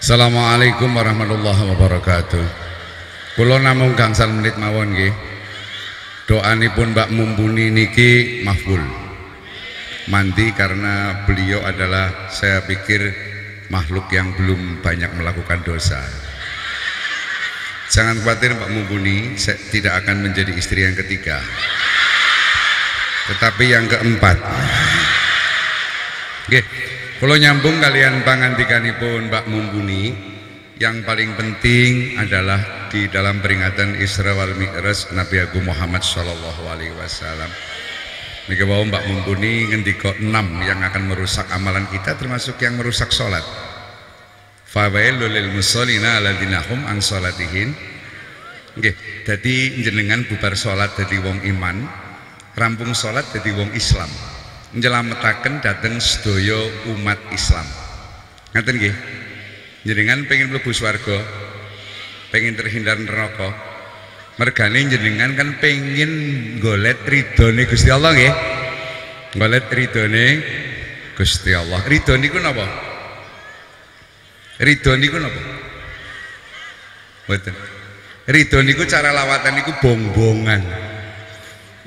Assalamualaikum warahmatullahi wabarakatuh. Kula namung gangsal menit mawon nggih. Doanipun Mbak Mumpuni niki mahful. Mandi karena beliau adalah saya pikir makhluk yang belum banyak melakukan dosa. Jangan khawatir Mbak Mumpuni, saya tidak akan menjadi istri yang ketiga. Tetapi yang keempat. Oke, kalau nyambung kalian pangantikanipun Mbak Mumpuni, yang paling penting adalah di dalam peringatan Isra wal Mi'raj Nabi Agung Muhammad Shallallahu Alaihi Wasallam. Nika bahwa Mbak Mumpuni ngendiko enam yang akan merusak amalan kita termasuk yang merusak sholat. Fawailul lil musallina alladzina hum an salatihin. Nggih, dadi jenengan bubar sholat dadi wong iman, rampung sholat dadi wong Islam. Nyelametaken dateng sedaya umat Islam. Ngaten nggih. Jenengan pengen mlebu swarga, pengen terhindar neraka. Mergane jenengan kan pengen golet ridhone Gusti Allah nggih. Golet ridhone Gusti Allah. Ridho niku napa? Ridho niku napa? Mboten. Ridho niku cara lawatan niku bongbongan.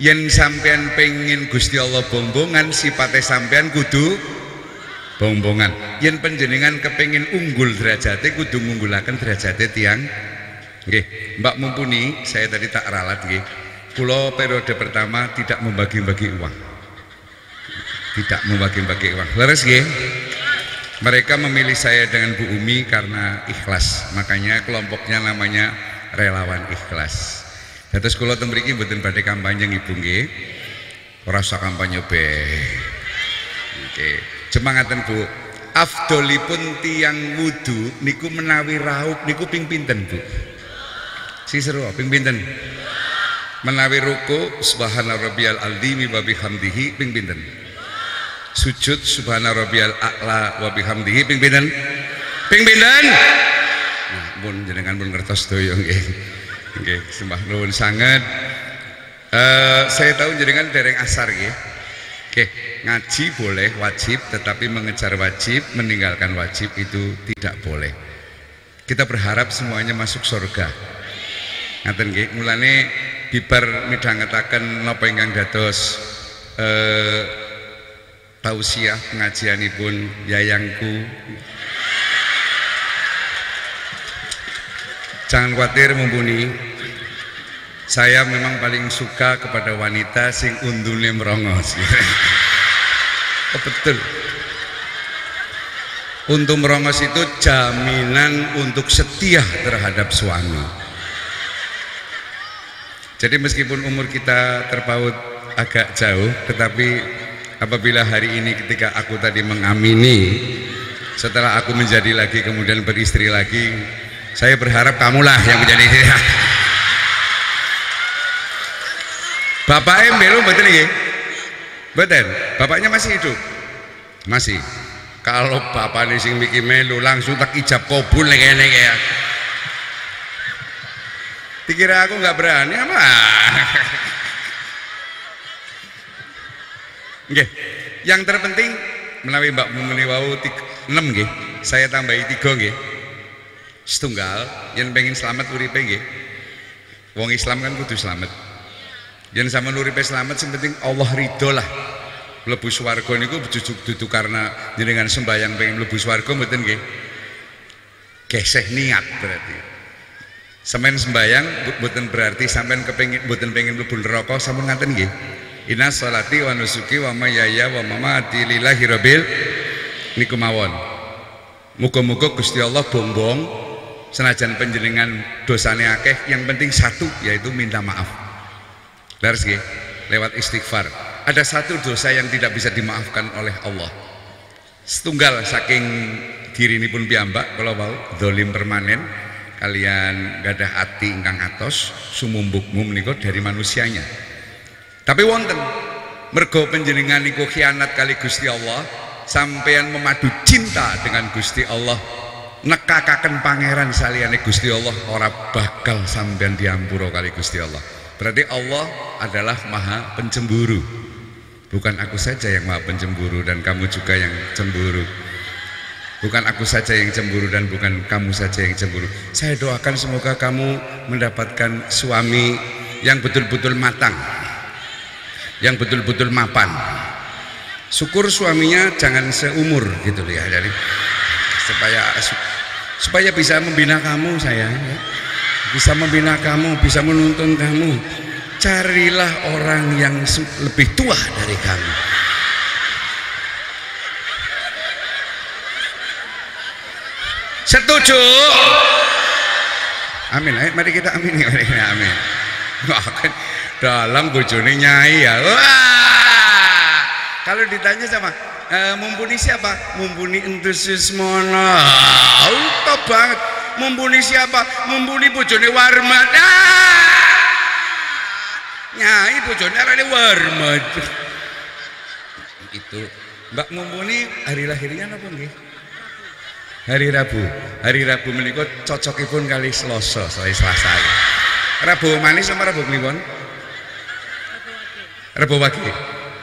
Yen sampean pengen Gusti Allah bongbongan, sipate sampean kudu bongbongan. Yen penjenengan kepengin unggul derajate kudu ngunggulaken derajate tiang Nggih, Mbak Mumpuni, saya tadi tak ralat nggih. Kula periode pertama tidak membagi-bagi uang. Tidak membagi-bagi uang. Leres nggih? Mereka memilih saya dengan Bu Umi karena ikhlas. Makanya kelompoknya namanya relawan ikhlas. Terus kula teng mriki mboten badhe kampanye Ibu nggih. Ora usah kampanye be. Oke. Semangaten Bu. Afdolipun tiang wudu niku menawi raup niku ping pinten Bu? Si seru ping pinten? Menawi ruku subhana rabbiyal azimi wa bihamdihi ping pinten? Sujud subhana rabbiyal a'la wa bihamdihi ping pinten? Ping pinten? Nah, pun jenengan pun ngertos doyo nggih. Nggih, sembah nuwun sanget. Uh, saya tahu jenengan dereng asar nggih. Oke, ngaji boleh wajib tetapi mengejar wajib, meninggalkan wajib itu tidak boleh. Kita berharap semuanya masuk surga ngaten nggih mulane bibar midhangetaken napa ingkang dados eh tausiah pengajianipun yayangku jangan khawatir mumpuni saya memang paling suka kepada wanita sing undune merongos. Oh, betul. Untuk merongos itu jaminan untuk setia terhadap suami. Jadi meskipun umur kita terpaut agak jauh, tetapi apabila hari ini ketika aku tadi mengamini, setelah aku menjadi lagi kemudian beristri lagi, saya berharap kamulah yang menjadi istri. Bapak em belu betul nih, betul. Bapaknya masih hidup, masih. Kalau bapak nih sing mikir melu langsung tak ijab kayaknya kayak. Dikira aku nggak berani apa? Nggih. Yang terpenting menawi Mbak Mumuni wau 6 nggih. Saya tambahi 3 nggih. Setunggal yang pengen selamat uripe nggih. Wong Islam kan kudu selamat. Yang sama uripe selamat sing penting Allah ridho lah. Mlebu swarga niku jujuk dudu karena jenengan sembahyang pengen mlebu swarga mboten nggih. Geseh niat berarti. Semen sembayang buatan berarti sampean kepengin buatan pengen mlebu neraka sampun ngaten nggih. Inna sholati wa nusuki wa mayaya wa mamati lillahi rabbil niku mawon. Muga-muga Gusti Allah bongbong senajan penjenengan dosane akeh yang penting satu yaitu minta maaf. Nggih lewat istighfar. Ada satu dosa yang tidak bisa dimaafkan oleh Allah. Setunggal saking diri ini pun piyambak kalau mau dolim permanen kalian gadah hati ingkang atos sumumbukmu menika dari manusianya tapi wonten mergo penjenengan niku khianat kali Gusti Allah sampean memadu cinta dengan Gusti Allah nekakaken pangeran saliyane Gusti Allah ora bakal sampean diampura kali Gusti Allah berarti Allah adalah maha pencemburu bukan aku saja yang maha pencemburu dan kamu juga yang cemburu Bukan aku saja yang cemburu dan bukan kamu saja yang cemburu. Saya doakan semoga kamu mendapatkan suami yang betul-betul matang. Yang betul-betul mapan. Syukur suaminya jangan seumur gitu ya dari supaya supaya bisa membina kamu sayang ya. Bisa membina kamu, bisa menuntun kamu. Carilah orang yang lebih tua dari kamu. Setuju? Amin. Ayo mari kita amin. Mari kita amin. Wah, kan dalam bojone nyai ya. Wah. Kalau ditanya sama e, mumpuni siapa? Mumpuni entusiasmono. Auto banget. Mumpuni siapa? Mumpuni bojone Warmat. Ah! Nyai bojone arane Warmat. Itu Mbak Mumpuni hari lahirnya apa nggih? hari Rabu hari Rabu menikot cocokipun kali Selasa saya Selasa Rabu manis sama Rabu kliwon Rabu wage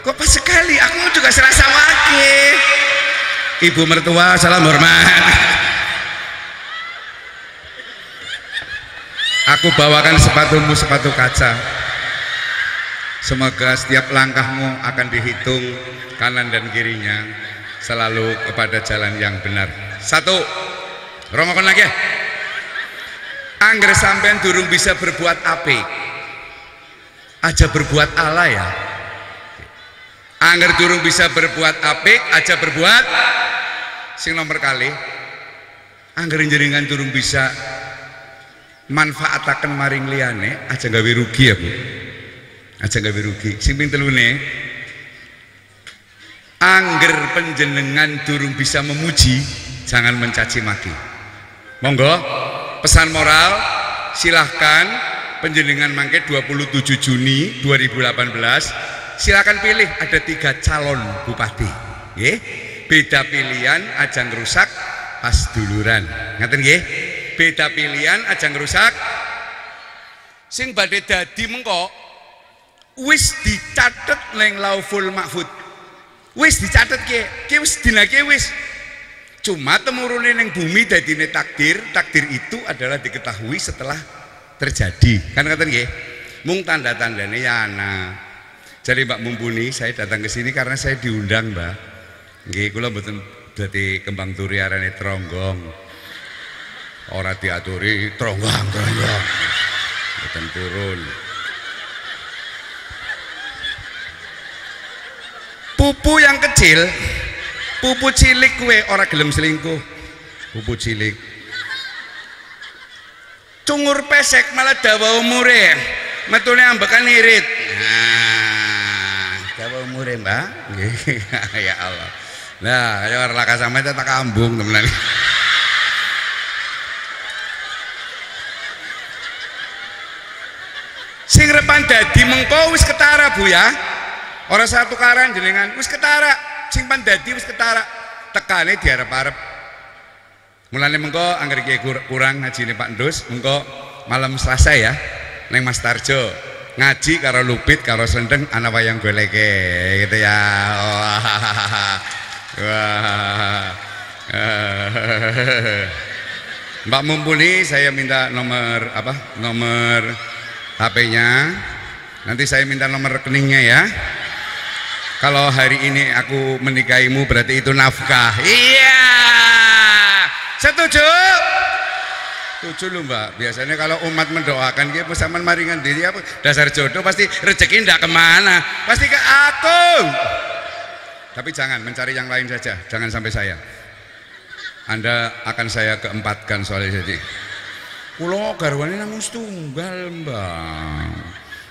kok pas sekali aku juga Selasa wage Ibu mertua salam hormat. Aku bawakan sepatumu sepatu kaca. Semoga setiap langkahmu akan dihitung kanan dan kirinya selalu kepada jalan yang benar. Satu rongokon lagi. Angger sampean durung bisa berbuat apik. Aja berbuat ala ya. Angger durung bisa berbuat apik aja berbuat sing nomor kali. Angger jaringan durung bisa manfaatakan maring liane aja gawe rugi ya Bu. Aja gawe rugi. Sing ping telune angger penjenengan durung bisa memuji jangan mencaci maki. Monggo pesan moral silahkan penjenengan mangke 27 Juni 2018 silahkan pilih ada tiga calon bupati. Ye? Beda pilihan ajang rusak pas duluran ngatain nggih beda pilihan ajang rusak sing badhe dadi mengko wis dicatet neng lauful mahfud wis dicatet ke ke wis dinake wis Cuma temurune yang bumi ini takdir, takdir itu adalah diketahui setelah terjadi. Kan kata nggih? Mung tanda-tandane ya ana. Jadi Mbak Mumpuni, saya datang ke sini karena saya diundang, Mbak. Nggih, kula mboten dadi kembang turi arane tronggong. Ora diaturi tronggong, tronggong. Mboten turun. Pupu yang kecil pupu cilik kue ora gelem selingkuh pupu cilik cungur pesek malah dawa umure metune ambekan irit nah dawa umure mbak ya Allah nah laka sama itu tak kambung temenan. Sing repan dadi mengko wis ketara Bu ya. Orang satu karan jenengan. Wis ketara. Sing dadi wis ketara. Tekane diarep-arep mulane mengko angger iki kurang ngajine Pak Ndus mengko malam Selasa ya neng Mas Tarjo. Ngaji karo lupit karo sendeng ana wayang goleke gitu ya. Wah Mbak Mumpuni saya minta nomor apa? Nomor HP-nya nanti saya minta nomor rekeningnya ya. Kalau hari ini aku menikahimu berarti itu nafkah. Iya. Setuju? Setuju loh mbak. Biasanya kalau umat mendoakan dia pesaman maringan diri. Apa? Dasar jodoh pasti rezeki ndak ke mana. Pasti ke aku tapi jangan mencari yang lain saja. Jangan sampai saya. Anda akan saya keempatkan soalnya jadi pulau garwani namun setunggal mbak.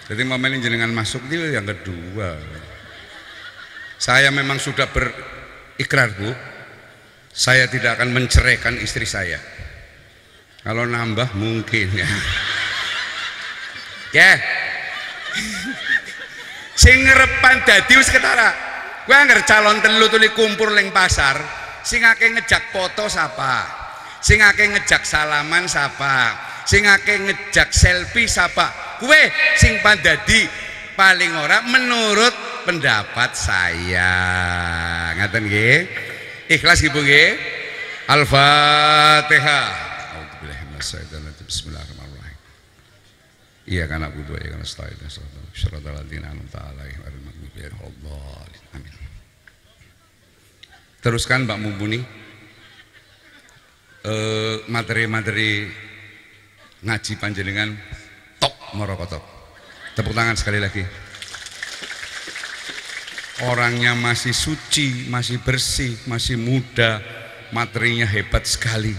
Jadi momen jenengan masuk itu yang kedua. Saya memang sudah berikrar Bu. Saya tidak akan menceraikan istri saya. Kalau nambah mungkin. Ya ya. Sing ngerepan dadi wis ketara kowe anger calon telu tuli kumpul ning pasar sing akeh ngejak foto sapa sing akeh ngejak salaman sapa sing akeh ngejak selfie sapa kowe sing pandadi paling ora menurut pendapat saya ngaten nggih ikhlas ibu nggih Al-Fatihah. Bismillahirrahmanirrahim. Iya kan aku dua ya kan astagfirullah. Syaratal ladzina an'amta alaihim ghairil maghdubi alaihim Amin. Teruskan Mbak Mumpuni. Eh, materi-materi ngaji panjenengan top morokotok. Tepuk tangan sekali lagi orangnya masih suci, masih bersih, masih muda, materinya hebat sekali.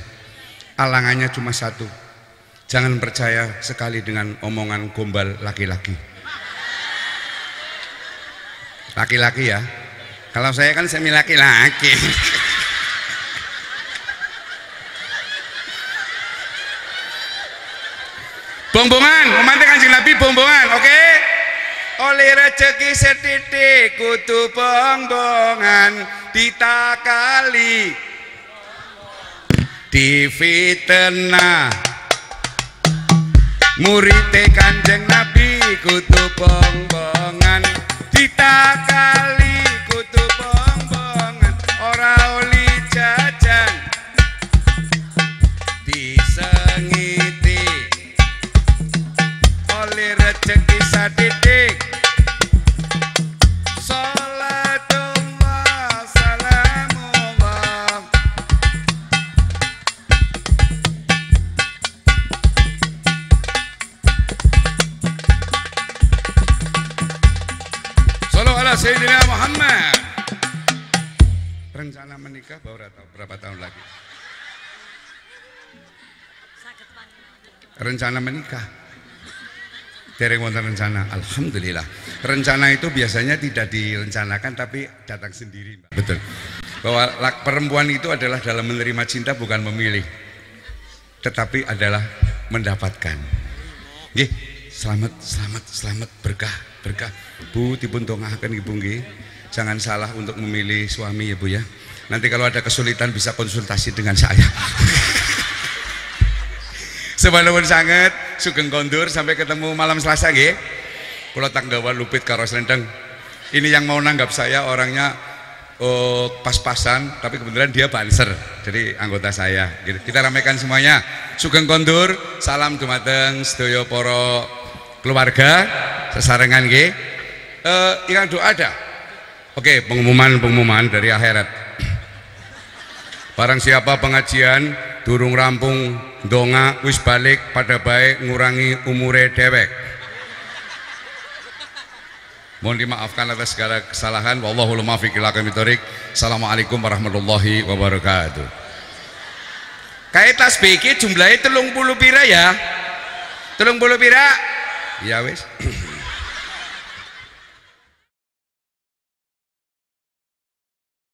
Alangannya cuma satu. Jangan percaya sekali dengan omongan gombal laki-laki. Laki-laki ya. Kalau saya kan semi laki-laki. Bongbongan, memantik kanjeng Nabi bongbongan, oke? Okay? oleh rezeki setitik kutu bongbongan ditakali di fitnah murid kanjeng nabi kutu bongbongan Sayyidina Muhammad rencana menikah tahu berapa tahun lagi? Rencana menikah. Dereng wonten rencana. Alhamdulillah. Rencana itu biasanya tidak direncanakan tapi datang sendiri betul. Bahwa perempuan itu adalah dalam menerima cinta bukan memilih tetapi adalah mendapatkan. Gih, selamat selamat selamat berkah berkah Bu dipun dongahaken Ibu nggih. Jangan salah untuk memilih suami ya Bu ya. Nanti kalau ada kesulitan bisa konsultasi dengan saya. Sebalapun sangat sugeng kondur sampai ketemu malam Selasa nggih. Kula tanggawan lupit karo selendang. Ini yang mau nanggap saya orangnya oh, pas-pasan tapi kebetulan dia banser jadi anggota saya gitu. kita ramaikan semuanya sugeng kondur salam dumateng sedaya para keluarga sesarengan nggih. Uh, yang doa ada? Oke pengumuman-pengumuman dari akhirat. Barang siapa pengajian durung rampung donga wis balik pada baik ngurangi umure dewek mohon dimaafkan atas segala kesalahan. Wallahul muwaffiq ila assalamualaikum warahmatullahi wabarakatuh. Kayak tasbih jumlahnya telung puluh pira ya? Telung puluh pira ya wis